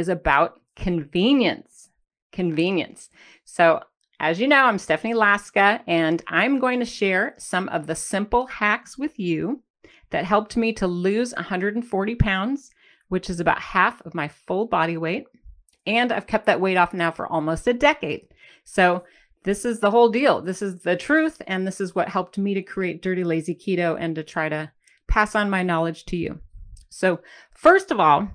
is about convenience. Convenience. So, as you know, I'm Stephanie Laska, and I'm going to share some of the simple hacks with you that helped me to lose 140 pounds, which is about half of my full body weight. And I've kept that weight off now for almost a decade. So, this is the whole deal. This is the truth. And this is what helped me to create Dirty Lazy Keto and to try to pass on my knowledge to you. So, first of all,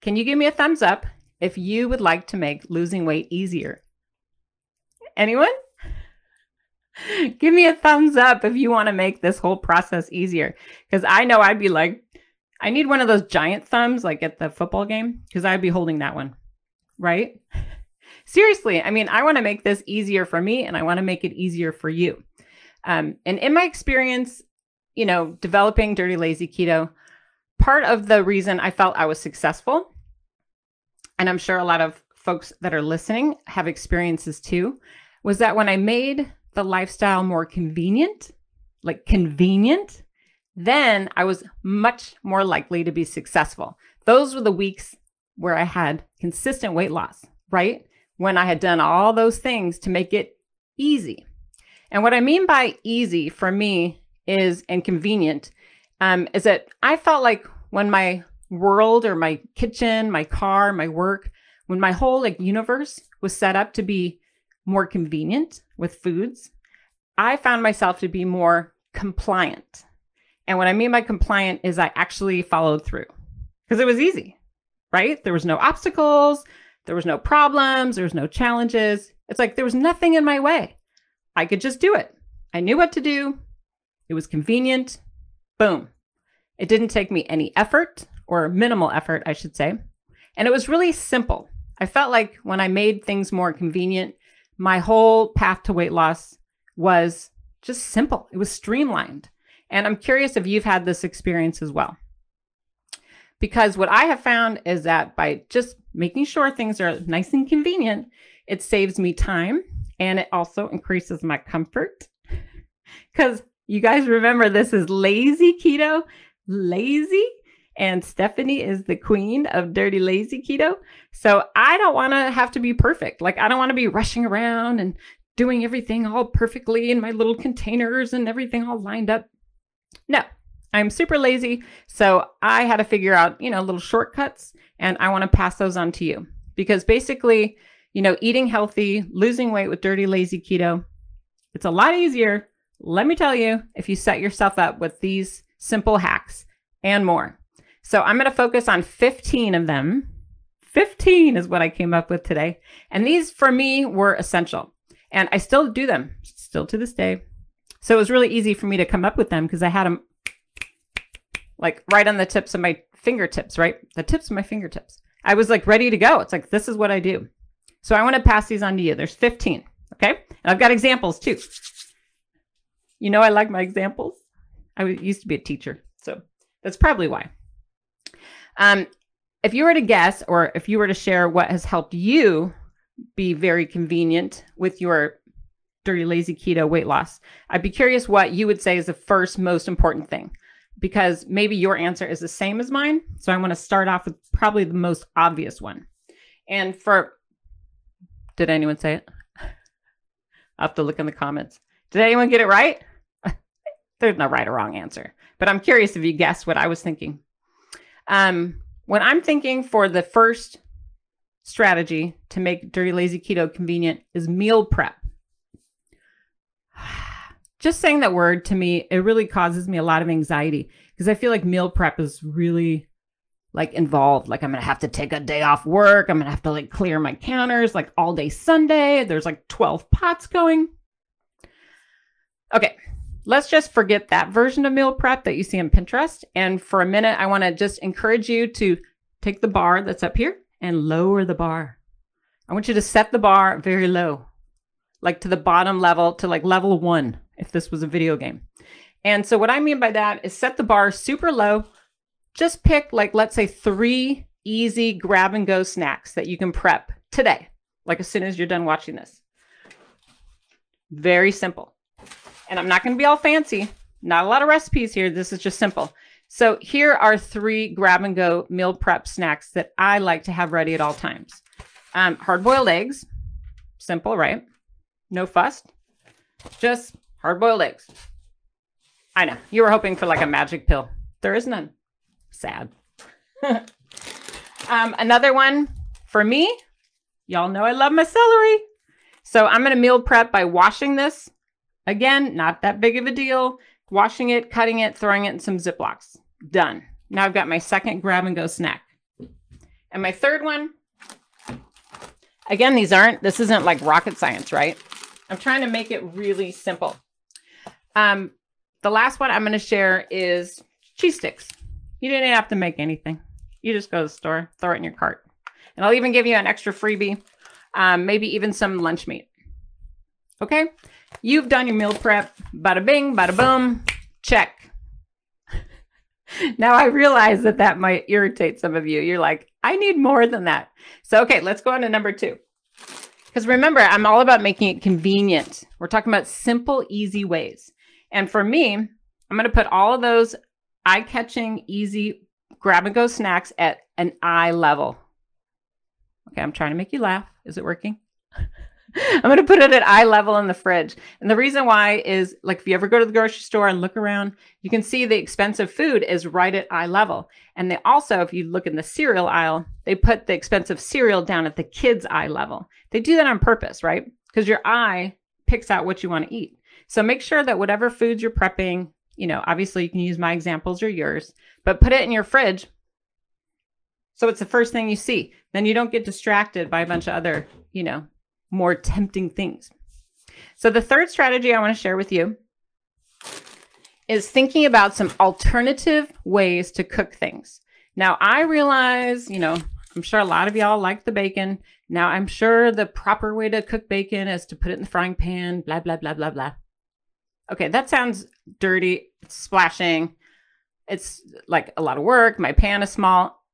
can you give me a thumbs up if you would like to make losing weight easier? Anyone? give me a thumbs up if you want to make this whole process easier. Because I know I'd be like, I need one of those giant thumbs like at the football game, because I'd be holding that one, right? Seriously, I mean, I want to make this easier for me and I want to make it easier for you. Um, and in my experience, you know, developing Dirty Lazy Keto, part of the reason I felt I was successful, and I'm sure a lot of folks that are listening have experiences too, was that when I made the lifestyle more convenient, like convenient, then I was much more likely to be successful. Those were the weeks where I had consistent weight loss, right? When I had done all those things to make it easy. And what I mean by easy for me is and convenient um, is that I felt like when my world or my kitchen, my car, my work, when my whole like universe was set up to be more convenient with foods, I found myself to be more compliant. And what I mean by compliant is I actually followed through because it was easy, right? There was no obstacles, there was no problems, there was no challenges. It's like there was nothing in my way. I could just do it. I knew what to do. It was convenient. Boom. It didn't take me any effort or minimal effort, I should say. And it was really simple. I felt like when I made things more convenient, my whole path to weight loss was just simple. It was streamlined. And I'm curious if you've had this experience as well. Because what I have found is that by just making sure things are nice and convenient, it saves me time and it also increases my comfort. Because you guys remember this is lazy keto, lazy. And Stephanie is the queen of dirty, lazy keto. So I don't want to have to be perfect. Like, I don't want to be rushing around and doing everything all perfectly in my little containers and everything all lined up. No, I'm super lazy. So I had to figure out, you know, little shortcuts and I want to pass those on to you because basically, you know, eating healthy, losing weight with dirty, lazy keto, it's a lot easier. Let me tell you, if you set yourself up with these simple hacks and more. So I'm going to focus on 15 of them. 15 is what I came up with today. And these for me were essential. And I still do them, still to this day. So it was really easy for me to come up with them because I had them like right on the tips of my fingertips, right? The tips of my fingertips. I was like ready to go. It's like, this is what I do. So I want to pass these on to you. There's 15. Okay. And I've got examples too. You know, I like my examples. I used to be a teacher. So that's probably why. Um, if you were to guess, or if you were to share what has helped you be very convenient with your dirty, lazy keto weight loss, I'd be curious what you would say is the first most important thing, because maybe your answer is the same as mine. So I want to start off with probably the most obvious one. And for, did anyone say it? I'll have to look in the comments. Did anyone get it right? There's no right or wrong answer, but I'm curious if you guessed what I was thinking. Um, when I'm thinking for the first strategy to make dirty lazy keto convenient is meal prep. Just saying that word to me, it really causes me a lot of anxiety because I feel like meal prep is really like involved. Like I'm gonna have to take a day off work. I'm gonna have to like clear my counters like all day Sunday. There's like 12 pots going. Okay, let's just forget that version of meal prep that you see on Pinterest. And for a minute, I want to just encourage you to take the bar that's up here and lower the bar. I want you to set the bar very low, like to the bottom level, to like level one, if this was a video game. And so, what I mean by that is set the bar super low. Just pick, like, let's say three easy grab and go snacks that you can prep today, like as soon as you're done watching this. Very simple. And I'm not going to be all fancy. Not a lot of recipes here. This is just simple. So here are three grab and go meal prep snacks that I like to have ready at all times. Um, hard boiled eggs. Simple, right? No fuss. Just hard boiled eggs. I know. You were hoping for like a magic pill. There is none. Sad. um, another one for me. Y'all know I love my celery. So I'm going to meal prep by washing this. Again, not that big of a deal. Washing it, cutting it, throwing it in some Ziplocs. Done. Now I've got my second grab and go snack. And my third one, again, these aren't, this isn't like rocket science, right? I'm trying to make it really simple. Um, the last one I'm going to share is cheese sticks. You didn't have to make anything. You just go to the store, throw it in your cart. And I'll even give you an extra freebie, um, maybe even some lunch meat. Okay? You've done your meal prep. Bada bing, bada boom. Check. now I realize that that might irritate some of you. You're like, I need more than that. So, okay, let's go on to number two. Because remember, I'm all about making it convenient. We're talking about simple, easy ways. And for me, I'm going to put all of those eye catching, easy grab and go snacks at an eye level. Okay, I'm trying to make you laugh. Is it working? I'm going to put it at eye level in the fridge. And the reason why is like if you ever go to the grocery store and look around, you can see the expensive food is right at eye level. And they also, if you look in the cereal aisle, they put the expensive cereal down at the kids' eye level. They do that on purpose, right? Because your eye picks out what you want to eat. So make sure that whatever foods you're prepping, you know, obviously you can use my examples or yours, but put it in your fridge. So it's the first thing you see. Then you don't get distracted by a bunch of other, you know, more tempting things. So the third strategy I want to share with you is thinking about some alternative ways to cook things. Now, I realize, you know, I'm sure a lot of y'all like the bacon. Now, I'm sure the proper way to cook bacon is to put it in the frying pan, blah, blah, blah, blah, blah. Okay, that sounds dirty, it's splashing. It's like a lot of work. My pan is small.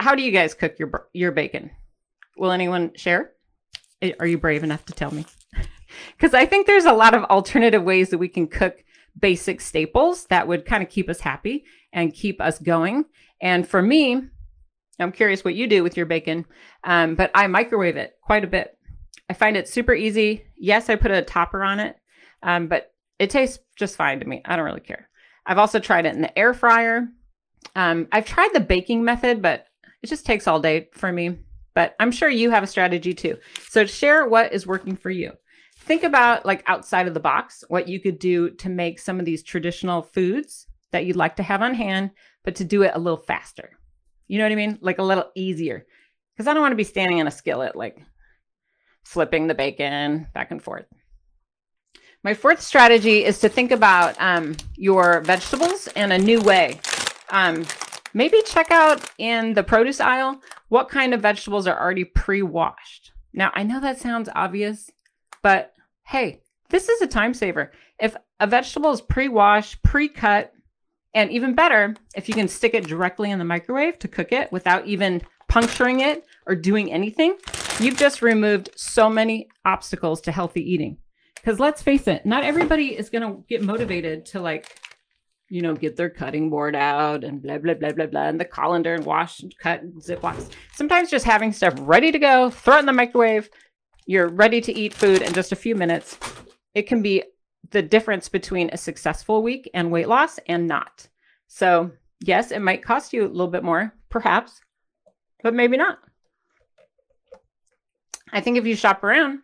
How do you guys cook your your bacon? Will anyone share? Are you brave enough to tell me? Because I think there's a lot of alternative ways that we can cook basic staples that would kind of keep us happy and keep us going. And for me, I'm curious what you do with your bacon, um, but I microwave it quite a bit. I find it super easy. Yes, I put a topper on it, um, but it tastes just fine to me. I don't really care. I've also tried it in the air fryer. Um, I've tried the baking method, but it just takes all day for me. But I'm sure you have a strategy too. So share what is working for you. Think about like outside of the box, what you could do to make some of these traditional foods that you'd like to have on hand, but to do it a little faster. You know what I mean? Like a little easier. Because I don't want to be standing in a skillet, like flipping the bacon back and forth. My fourth strategy is to think about um, your vegetables in a new way. Um, maybe check out in the produce aisle what kind of vegetables are already pre-washed. Now, I know that sounds obvious, but hey, this is a time saver. If a vegetable is pre-washed, pre-cut, and even better, if you can stick it directly in the microwave to cook it without even puncturing it or doing anything, you've just removed so many obstacles to healthy eating. Because let's face it, not everybody is going to get motivated to like, you know, get their cutting board out and blah, blah, blah, blah, blah, and the colander and wash and cut and Ziplocs. Sometimes just having stuff ready to go, throw it in the microwave, you're ready to eat food in just a few minutes. It can be the difference between a successful week and weight loss and not. So, yes, it might cost you a little bit more, perhaps, but maybe not. I think if you shop around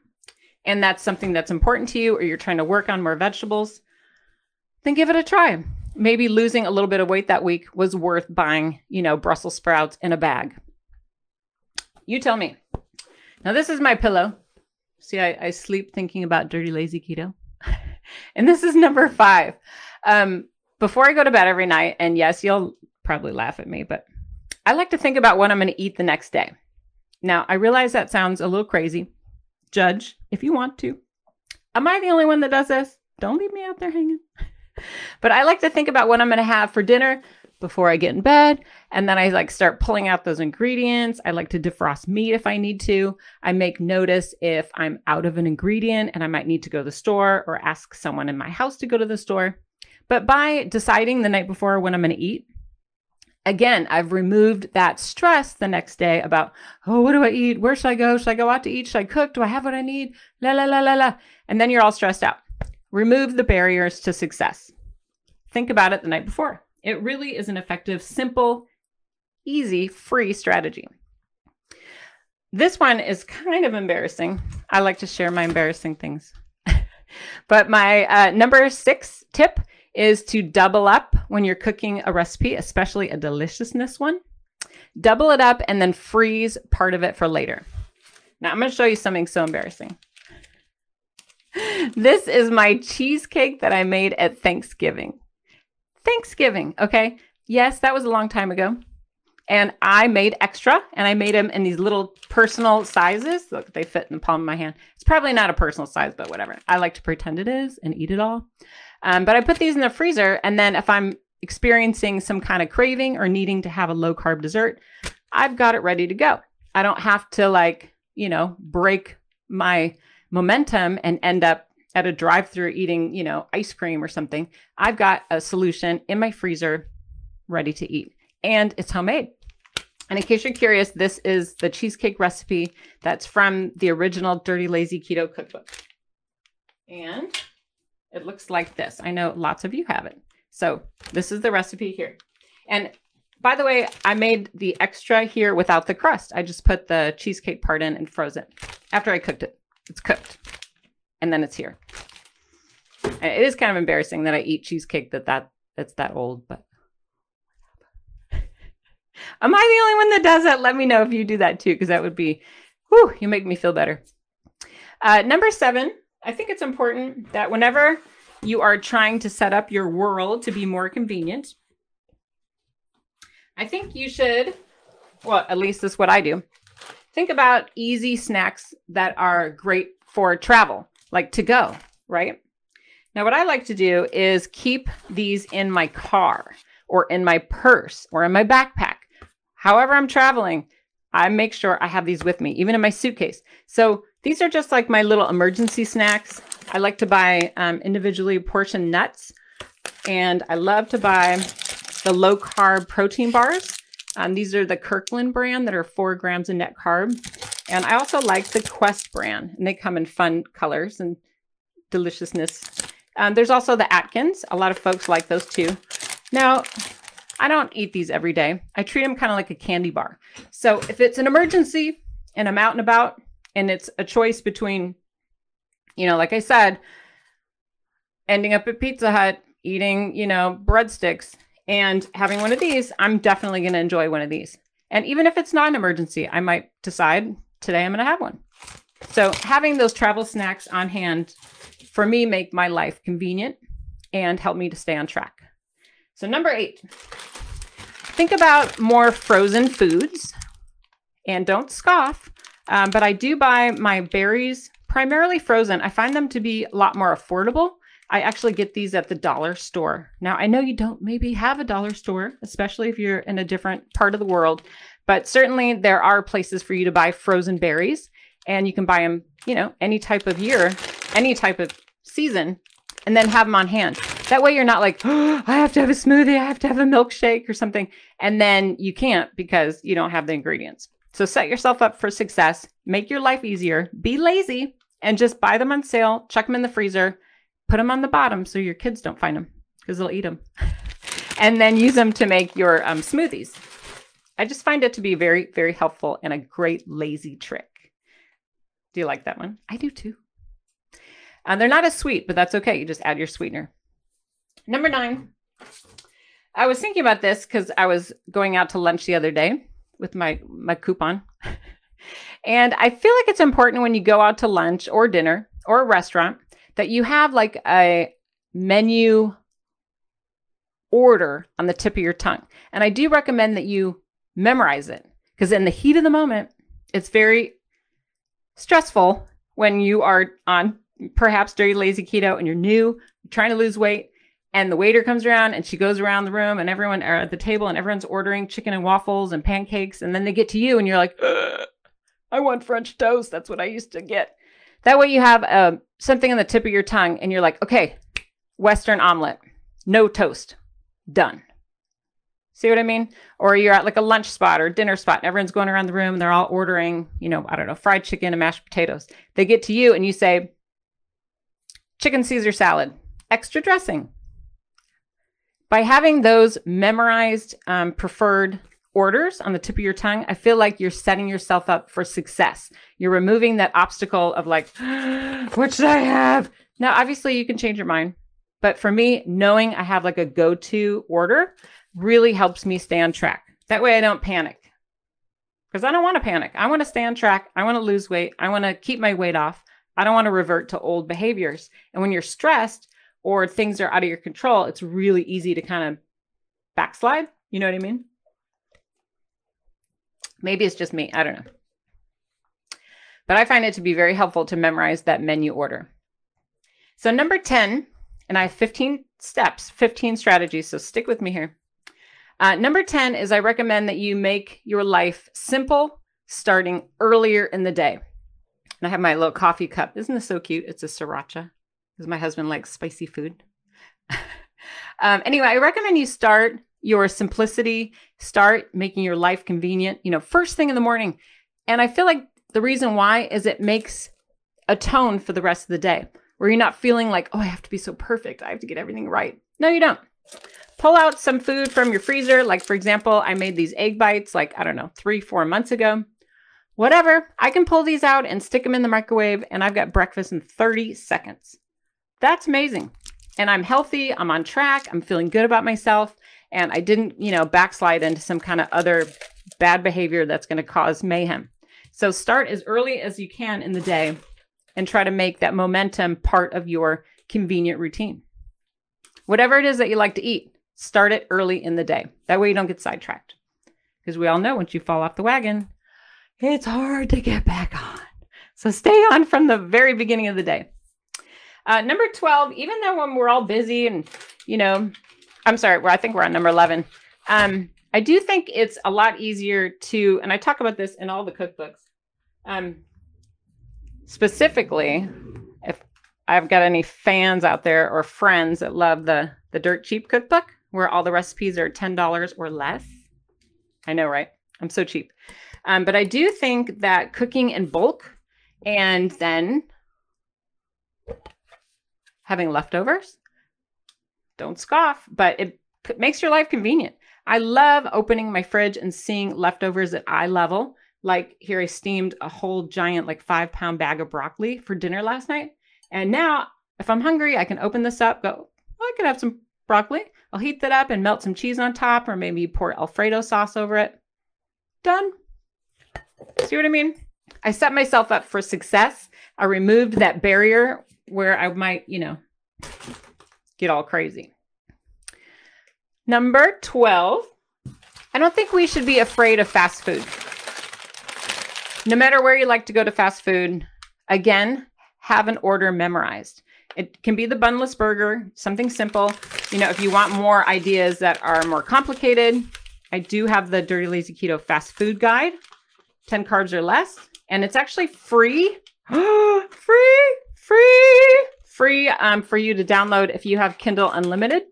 and that's something that's important to you or you're trying to work on more vegetables, then give it a try. Maybe losing a little bit of weight that week was worth buying, you know, Brussels sprouts in a bag. You tell me. Now, this is my pillow. See, I, I sleep thinking about dirty, lazy keto. and this is number five. Um, before I go to bed every night, and yes, you'll probably laugh at me, but I like to think about what I'm going to eat the next day. Now, I realize that sounds a little crazy. Judge if you want to. Am I the only one that does this? Don't leave me out there hanging. but I like to think about what I'm going to have for dinner before I get in bed. And then I like start pulling out those ingredients. I like to defrost meat if I need to. I make notice if I'm out of an ingredient and I might need to go to the store or ask someone in my house to go to the store. But by deciding the night before when I'm going to eat, again, I've removed that stress the next day about, oh, what do I eat? Where should I go? Should I go out to eat? Should I cook? Do I have what I need? La, la, la, la, la. And then you're all stressed out. Remove the barriers to success. Think about it the night before. It really is an effective, simple, easy, free strategy. This one is kind of embarrassing. I like to share my embarrassing things. but my uh, number six tip is to double up when you're cooking a recipe, especially a deliciousness one. Double it up and then freeze part of it for later. Now I'm going to show you something so embarrassing. This is my cheesecake that I made at Thanksgiving. Thanksgiving, okay? Yes, that was a long time ago. And I made extra and I made them in these little personal sizes. Look, they fit in the palm of my hand. It's probably not a personal size, but whatever. I like to pretend it is and eat it all. Um, but I put these in the freezer. And then if I'm experiencing some kind of craving or needing to have a low carb dessert, I've got it ready to go. I don't have to like, you know, break my momentum and end up at a drive through eating, you know, ice cream or something. I've got a solution in my freezer ready to eat and it's homemade. And in case you're curious, this is the cheesecake recipe that's from the original Dirty Lazy Keto cookbook. And it looks like this. I know lots of you have it. So this is the recipe here. And by the way, I made the extra here without the crust. I just put the cheesecake part in and froze it after I cooked it. It's cooked. And then it's here. It is kind of embarrassing that I eat cheesecake that, that that's that old, but Am I the only one that does that? Let me know if you do that too, because that would be, whew, you make me feel better. Uh, number seven, I think it's important that whenever you are trying to set up your world to be more convenient, I think you should, well, at least this is what I do. Think about easy snacks that are great for travel, like to go, right? Now, what I like to do is keep these in my car or in my purse or in my backpack. However, I'm traveling, I make sure I have these with me, even in my suitcase. So these are just like my little emergency snacks. I like to buy um, individually portioned nuts, and I love to buy the low carb protein bars. Um, these are the Kirkland brand that are four grams of net carb. And I also like the Quest brand, and they come in fun colors and deliciousness. Um, there's also the Atkins. A lot of folks like those too. Now, I don't eat these every day. I treat them kind of like a candy bar. So if it's an emergency and I'm out and about, and it's a choice between, you know, like I said, ending up at Pizza Hut, eating, you know, breadsticks, and having one of these, I'm definitely going to enjoy one of these. And even if it's not an emergency, I might decide today I'm going to have one. So having those travel snacks on hand for me make my life convenient and help me to stay on track. So number eight, think about more frozen foods and don't scoff um, but I do buy my berries primarily frozen. I find them to be a lot more affordable. I actually get these at the dollar store. Now, I know you don't maybe have a dollar store, especially if you're in a different part of the world, but certainly there are places for you to buy frozen berries and you can buy them, you know, any type of year, any type of season, and then have them on hand. That way you're not like, oh, I have to have a smoothie, I have to have a milkshake or something. And then you can't because you don't have the ingredients. So set yourself up for success, make your life easier, be lazy, and just buy them on sale, chuck them in the freezer, put them on the bottom so your kids don't find them because they'll eat them, and then use them to make your um, smoothies. I just find it to be very, very helpful and a great lazy trick. Do you like that one? I do too. And they're not as sweet, but that's okay. You just add your sweetener. Number nine. I was thinking about this because I was going out to lunch the other day with my my coupon. and I feel like it's important when you go out to lunch or dinner or a restaurant that you have like a menu order on the tip of your tongue. And I do recommend that you memorize it. Because in the heat of the moment, it's very stressful when you are on perhaps dirty lazy keto and you're new, you're trying to lose weight, and the waiter comes around and she goes around the room and everyone are at the table and everyone's ordering chicken and waffles and pancakes and then they get to you and you're like, I want French toast. That's what I used to get. That way you have uh, something on the tip of your tongue and you're like, okay, Western omelet, no toast, done. See what I mean? Or you're at like a lunch spot or dinner spot and everyone's going around the room and they're all ordering, you know, I don't know, fried chicken and mashed potatoes. They get to you and you say, chicken Caesar salad, extra dressing. By having those memorized um, preferred orders on the tip of your tongue, I feel like you're setting yourself up for success. You're removing that obstacle of like, what should I have? Now, obviously, you can change your mind. But for me, knowing I have like a go to order really helps me stay on track. That way I don't panic because I don't want to panic. I want to stay on track. I want to lose weight. I want to keep my weight off. I don't want to revert to old behaviors. And when you're stressed or things are out of your control, it's really easy to kind of backslide. You know what I mean? Maybe it's just me. I don't know. But I find it to be very helpful to memorize that menu order. So, number 10, and I have 15 steps, 15 strategies. So, stick with me here. Uh, number 10 is I recommend that you make your life simple starting earlier in the day. And I have my little coffee cup. Isn't this so cute? It's a sriracha because my husband likes spicy food. um, anyway, I recommend you start your simplicity, start making your life convenient, you know, first thing in the morning. And I feel like the reason why is it makes a tone for the rest of the day where you're not feeling like, oh, I have to be so perfect. I have to get everything right. No, you don't pull out some food from your freezer. Like, for example, I made these egg bites like, I don't know, three, four months ago. Whatever, I can pull these out and stick them in the microwave, and I've got breakfast in 30 seconds. That's amazing. And I'm healthy, I'm on track, I'm feeling good about myself, and I didn't, you know, backslide into some kind of other bad behavior that's going to cause mayhem. So start as early as you can in the day and try to make that momentum part of your convenient routine. Whatever it is that you like to eat, Start it early in the day. That way you don't get sidetracked. Because we all know once you fall off the wagon, it's hard to get back on. So stay on from the very beginning of the day. Uh, number 12, even though when we're all busy and, you know, I'm sorry, well, I think we're on number 11. Um, I do think it's a lot easier to, and I talk about this in all the cookbooks. Um, specifically, if I've got any fans out there or friends that love the the Dirt Cheap cookbook, where all the recipes are $10 or less. I know, right? I'm so cheap. Um, but I do think that cooking in bulk and then having leftovers, don't scoff, but it makes your life convenient. I love opening my fridge and seeing leftovers at eye level. Like here, I steamed a whole giant, like five pound bag of broccoli for dinner last night. And now, if I'm hungry, I can open this up, go, well, I could have some broccoli. I'll heat that up and melt some cheese on top, or maybe pour Alfredo sauce over it. Done. See what I mean? I set myself up for success. I removed that barrier where I might, you know, get all crazy. Number 12, I don't think we should be afraid of fast food. No matter where you like to go to fast food, again, have an order memorized. It can be the bunless burger, something simple. You know, if you want more ideas that are more complicated, I do have the Dirty Lazy Keto fast food guide, 10 carbs or less. And it's actually free. free, free, free um, for you to download if you have Kindle Unlimited.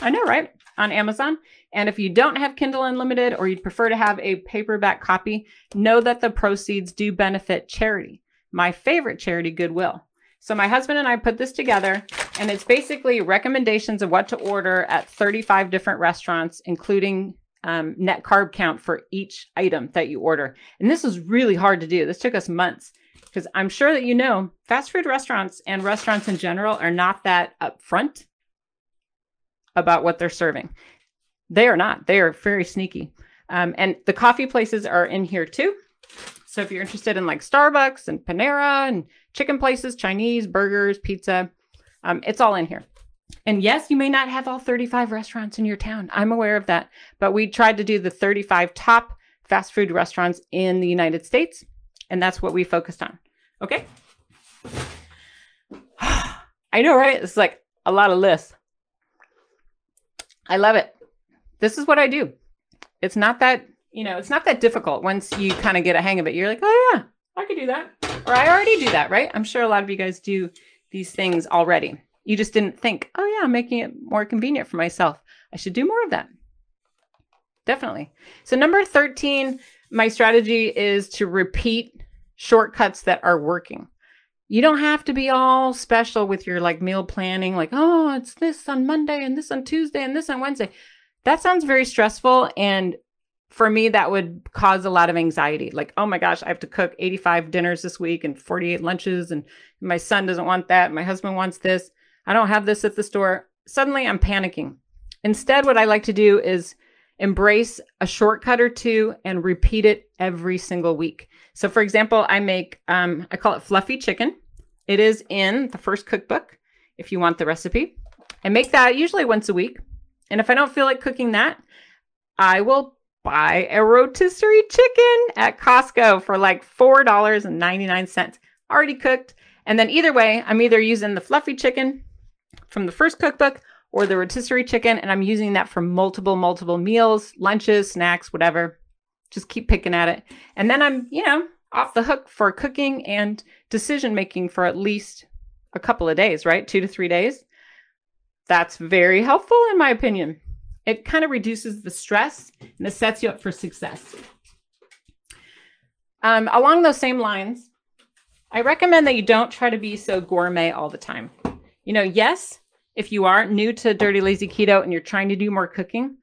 I know, right? On Amazon. And if you don't have Kindle Unlimited or you'd prefer to have a paperback copy, know that the proceeds do benefit charity. My favorite charity, Goodwill. So my husband and I put this together and it's basically recommendations of what to order at 35 different restaurants, including um, net carb count for each item that you order. And this was really hard to do. This took us months because I'm sure that you know fast food restaurants and restaurants in general are not that upfront about what they're serving. They are not. They are very sneaky. Um, and the coffee places are in here too. So if you're interested in like Starbucks and Panera and chicken places, Chinese, burgers, pizza, um, it's all in here. And yes, you may not have all 35 restaurants in your town. I'm aware of that. But we tried to do the 35 top fast food restaurants in the United States. And that's what we focused on. Okay. I know, right? It's like a lot of lists. I love it. This is what I do. It's not that, you know, it's not that difficult once you kind of get a hang of it. You're like, oh, yeah, I could do that. Or I already do that, right? I'm sure a lot of you guys do these things already. You just didn't think, oh, yeah, I'm making it more convenient for myself. I should do more of that. Definitely. So, number 13, my strategy is to repeat shortcuts that are working. You don't have to be all special with your like meal planning, like, oh, it's this on Monday and this on Tuesday and this on Wednesday. That sounds very stressful. And for me, that would cause a lot of anxiety. Like, oh my gosh, I have to cook 85 dinners this week and 48 lunches, and my son doesn't want that. My husband wants this. I don't have this at the store. Suddenly I'm panicking. Instead, what I like to do is embrace a shortcut or two and repeat it every single week. So, for example, I make, um, I call it fluffy chicken. It is in the first cookbook if you want the recipe. I make that usually once a week. And if I don't feel like cooking that, I will buy a rotisserie chicken at Costco for like $4.99, already cooked. And then either way, I'm either using the fluffy chicken from the first cookbook or the rotisserie chicken, and I'm using that for multiple, multiple meals, lunches, snacks, whatever. Just keep picking at it. And then I'm, you know, off the hook for cooking and decision making for at least a couple of days, right? Two to three days. That's very helpful, in my opinion. It kind of reduces the stress and it sets you up for success. Um, along those same lines, I recommend that you don't try to be so gourmet all the time. You know, yes, if you are new to Dirty Lazy Keto and you're trying to do more cooking,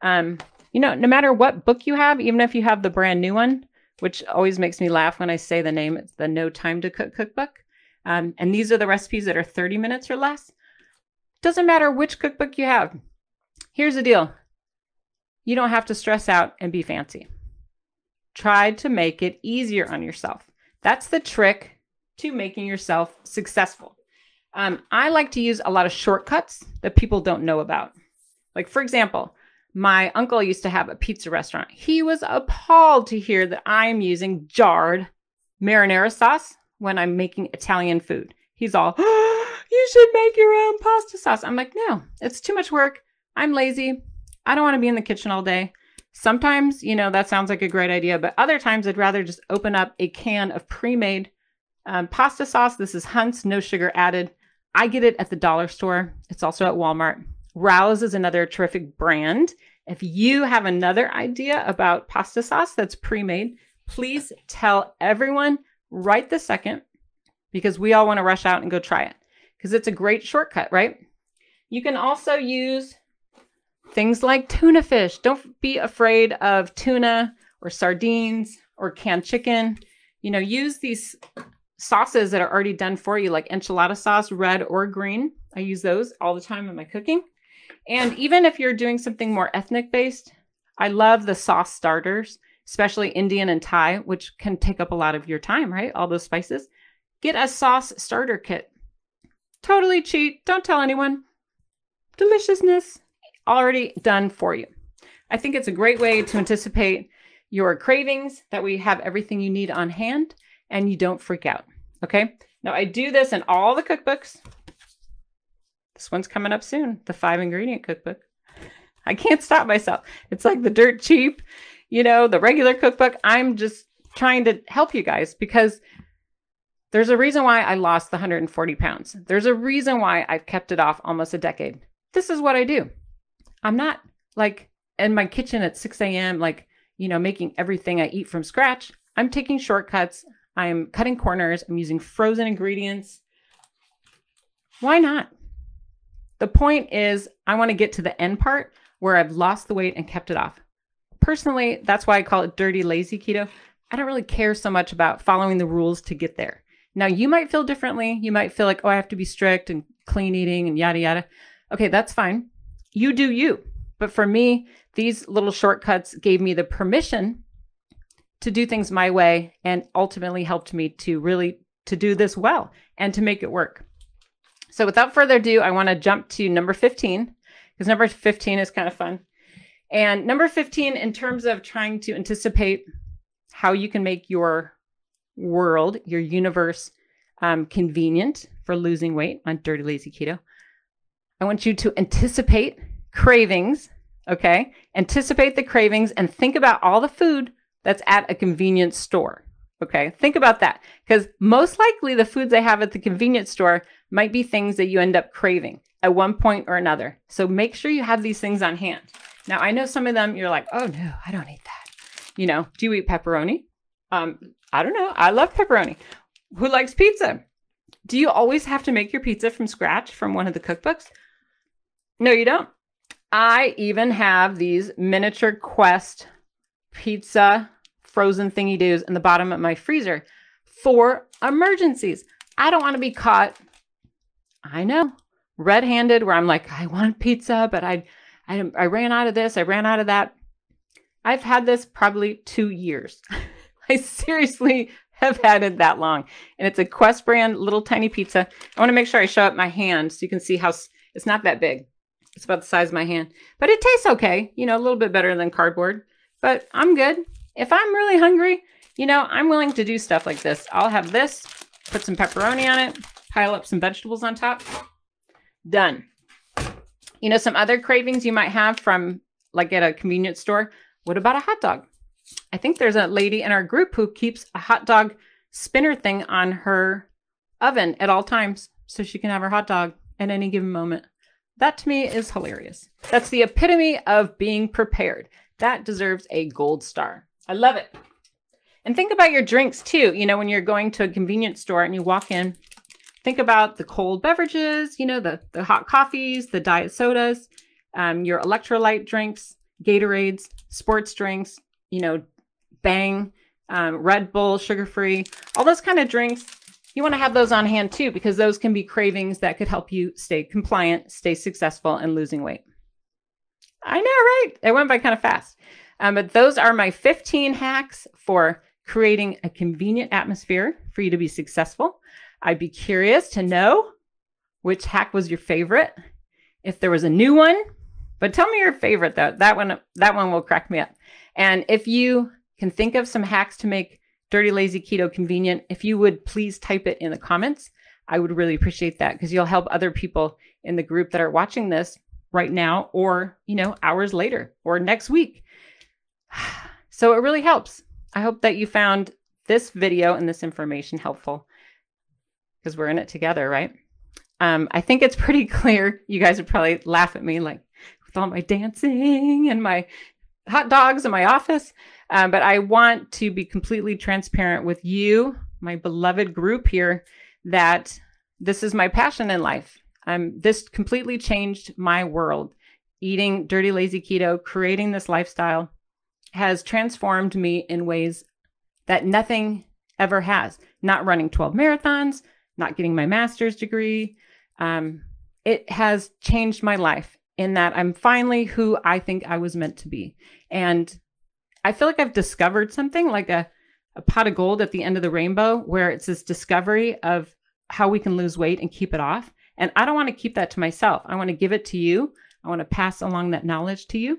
um, you know, no matter what book you have, even if you have the brand new one, which always makes me laugh when I say the name, it's the No Time to Cook cookbook. Um, and these are the recipes that are 30 minutes or less. Doesn't matter which cookbook you have. Here's the deal you don't have to stress out and be fancy. Try to make it easier on yourself. That's the trick to making yourself successful. Um, I like to use a lot of shortcuts that people don't know about. Like, for example, my uncle used to have a pizza restaurant. He was appalled to hear that I'm using jarred marinara sauce when I'm making Italian food. He's all, oh, you should make your own pasta sauce. I'm like, no, it's too much work. I'm lazy. I don't want to be in the kitchen all day. Sometimes, you know, that sounds like a great idea, but other times I'd rather just open up a can of pre made um, pasta sauce. This is Hunt's, no sugar added. I get it at the dollar store. It's also at Walmart. Rao's is another terrific brand. If you have another idea about pasta sauce that's pre made, please tell everyone right this second because we all want to rush out and go try it because it's a great shortcut, right? You can also use things like tuna fish. Don't be afraid of tuna or sardines or canned chicken. You know, use these sauces that are already done for you, like enchilada sauce, red or green. I use those all the time in my cooking. And even if you're doing something more ethnic based, I love the sauce starters, especially Indian and Thai, which can take up a lot of your time, right? All those spices. Get a sauce starter kit. Totally cheat. Don't tell anyone. Deliciousness already done for you. I think it's a great way to anticipate your cravings, that we have everything you need on hand and you don't freak out. Okay. Now I do this in all the cookbooks. This one's coming up soon, the five ingredient cookbook. I can't stop myself. It's like the dirt cheap, you know, the regular cookbook. I'm just trying to help you guys because there's a reason why I lost the 140 pounds. There's a reason why I've kept it off almost a decade. This is what I do. I'm not like in my kitchen at 6 a.m., like, you know, making everything I eat from scratch. I'm taking shortcuts. I'm cutting corners. I'm using frozen ingredients. Why not? The point is, I want to get to the end part where I've lost the weight and kept it off. Personally, that's why I call it dirty, lazy keto. I don't really care so much about following the rules to get there. Now, you might feel differently. You might feel like, oh, I have to be strict and clean eating and yada, yada. Okay, that's fine. You do you. But for me, these little shortcuts gave me the permission to do things my way and ultimately helped me to really to do this well and to make it work. So without further ado, I want to jump to number 15 because number 15 is kind of fun. And number 15, in terms of trying to anticipate how you can make your world, your universe, um, convenient for losing weight on Dirty Lazy Keto, I want you to anticipate cravings. Okay. Anticipate the cravings and think about all the food that's at a convenience store. Okay. Think about that because most likely the foods they have at the convenience store might be things that you end up craving at one point or another. So make sure you have these things on hand. Now, I know some of them you're like, oh no, I don't eat that. You know, do you eat pepperoni? Um, I don't know. I love pepperoni. Who likes pizza? Do you always have to make your pizza from scratch from one of the cookbooks? No, you don't. I even have these miniature Quest pizza frozen thingy doos in the bottom of my freezer for emergencies. I don't want to be caught, I know, red handed where I'm like, I want pizza, but I, I, I ran out of this, I ran out of that. I've had this probably two years. I seriously have had it that long. And it's a Quest brand little tiny pizza. I want to make sure I show up my hand so you can see how it's not that big. It's about the size of my hand, but it tastes okay. You know, a little bit better than cardboard, but I'm good. If I'm really hungry, you know, I'm willing to do stuff like this. I'll have this, put some pepperoni on it, pile up some vegetables on top. Done. You know, some other cravings you might have from like at a convenience store. What about a hot dog? I think there's a lady in our group who keeps a hot dog spinner thing on her oven at all times so she can have her hot dog at any given moment. That to me is hilarious. That's the epitome of being prepared. That deserves a gold star. I love it. And think about your drinks too. You know, when you're going to a convenience store and you walk in, think about the cold beverages, you know, the, the hot coffees, the diet sodas, um, your electrolyte drinks, Gatorades, sports drinks, you know, Bang, um, Red Bull, sugar free, all those kind of drinks you want to have those on hand too, because those can be cravings that could help you stay compliant, stay successful, and losing weight. I know, right? It went by kind of fast. Um, but those are my 15 hacks for creating a convenient atmosphere for you to be successful. I'd be curious to know which hack was your favorite. If there was a new one, but tell me your favorite though. That one, that one will crack me up. And if you can think of some hacks to make Dirty Lazy Keto Convenient. If you would please type it in the comments, I would really appreciate that because you'll help other people in the group that are watching this right now or, you know, hours later or next week. So it really helps. I hope that you found this video and this information helpful because we're in it together, right? Um, I think it's pretty clear. You guys would probably laugh at me like with all my dancing and my hot dogs in my office. Um, but I want to be completely transparent with you, my beloved group here, that this is my passion in life. Um, this completely changed my world. Eating dirty, lazy keto, creating this lifestyle has transformed me in ways that nothing ever has. Not running 12 marathons, not getting my master's degree. Um, it has changed my life in that I'm finally who I think I was meant to be. And I feel like I've discovered something like a, a pot of gold at the end of the rainbow where it's this discovery of how we can lose weight and keep it off. And I don't want to keep that to myself. I want to give it to you. I want to pass along that knowledge to you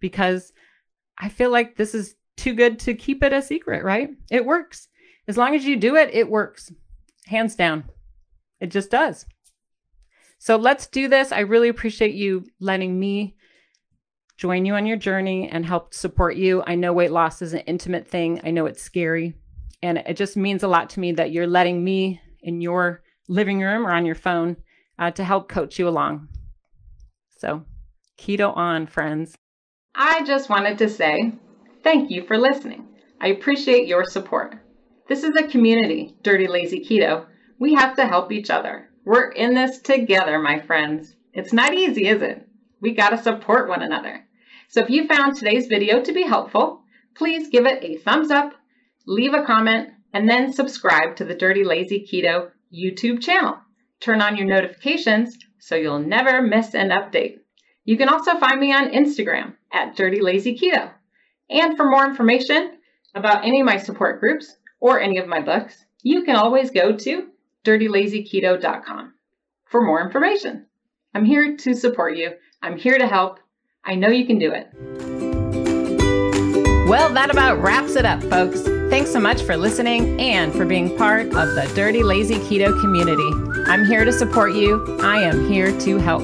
because I feel like this is too good to keep it a secret, right? It works. As long as you do it, it works. Hands down. It just does. So let's do this. I really appreciate you letting me join you on your journey and help support you. I know weight loss is an intimate thing. I know it's scary. And it just means a lot to me that you're letting me in your living room or on your phone uh, to help coach you along. So, keto on, friends. I just wanted to say thank you for listening. I appreciate your support. This is a community, Dirty Lazy Keto. We have to help each other. We're in this together, my friends. It's not easy, is it? We got to support one another. So if you found today's video to be helpful, please give it a thumbs up, leave a comment, and then subscribe to the Dirty Lazy Keto YouTube channel. Turn on your notifications so you'll never miss an update. You can also find me on Instagram at Dirty Lazy Keto. And for more information about any of my support groups or any of my books, you can always go to dirtylazyketo.com. for more information. I'm here to support you. I'm here to help. I know you can do it. Well, that about wraps it up, folks. Thanks so much for listening and for being part of the Dirty Lazy Keto community. I'm here to support you. I am here to help.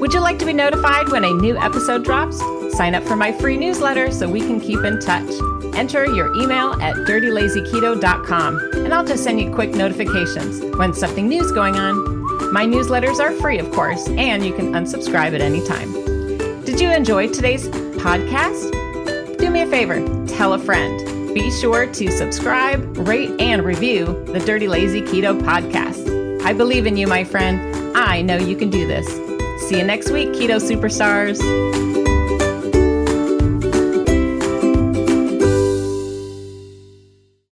Would you like to be notified when a new episode drops? Sign up for my free newsletter so we can keep in touch. Enter your email at dirtylazyketo.com and I'll just send you quick notifications when something new is going on. My newsletters are free, of course, and you can unsubscribe at any time. Did you enjoy today's podcast? Do me a favor, tell a friend. Be sure to subscribe, rate, and review the Dirty Lazy Keto podcast. I believe in you, my friend. I know you can do this. See you next week, Keto Superstars.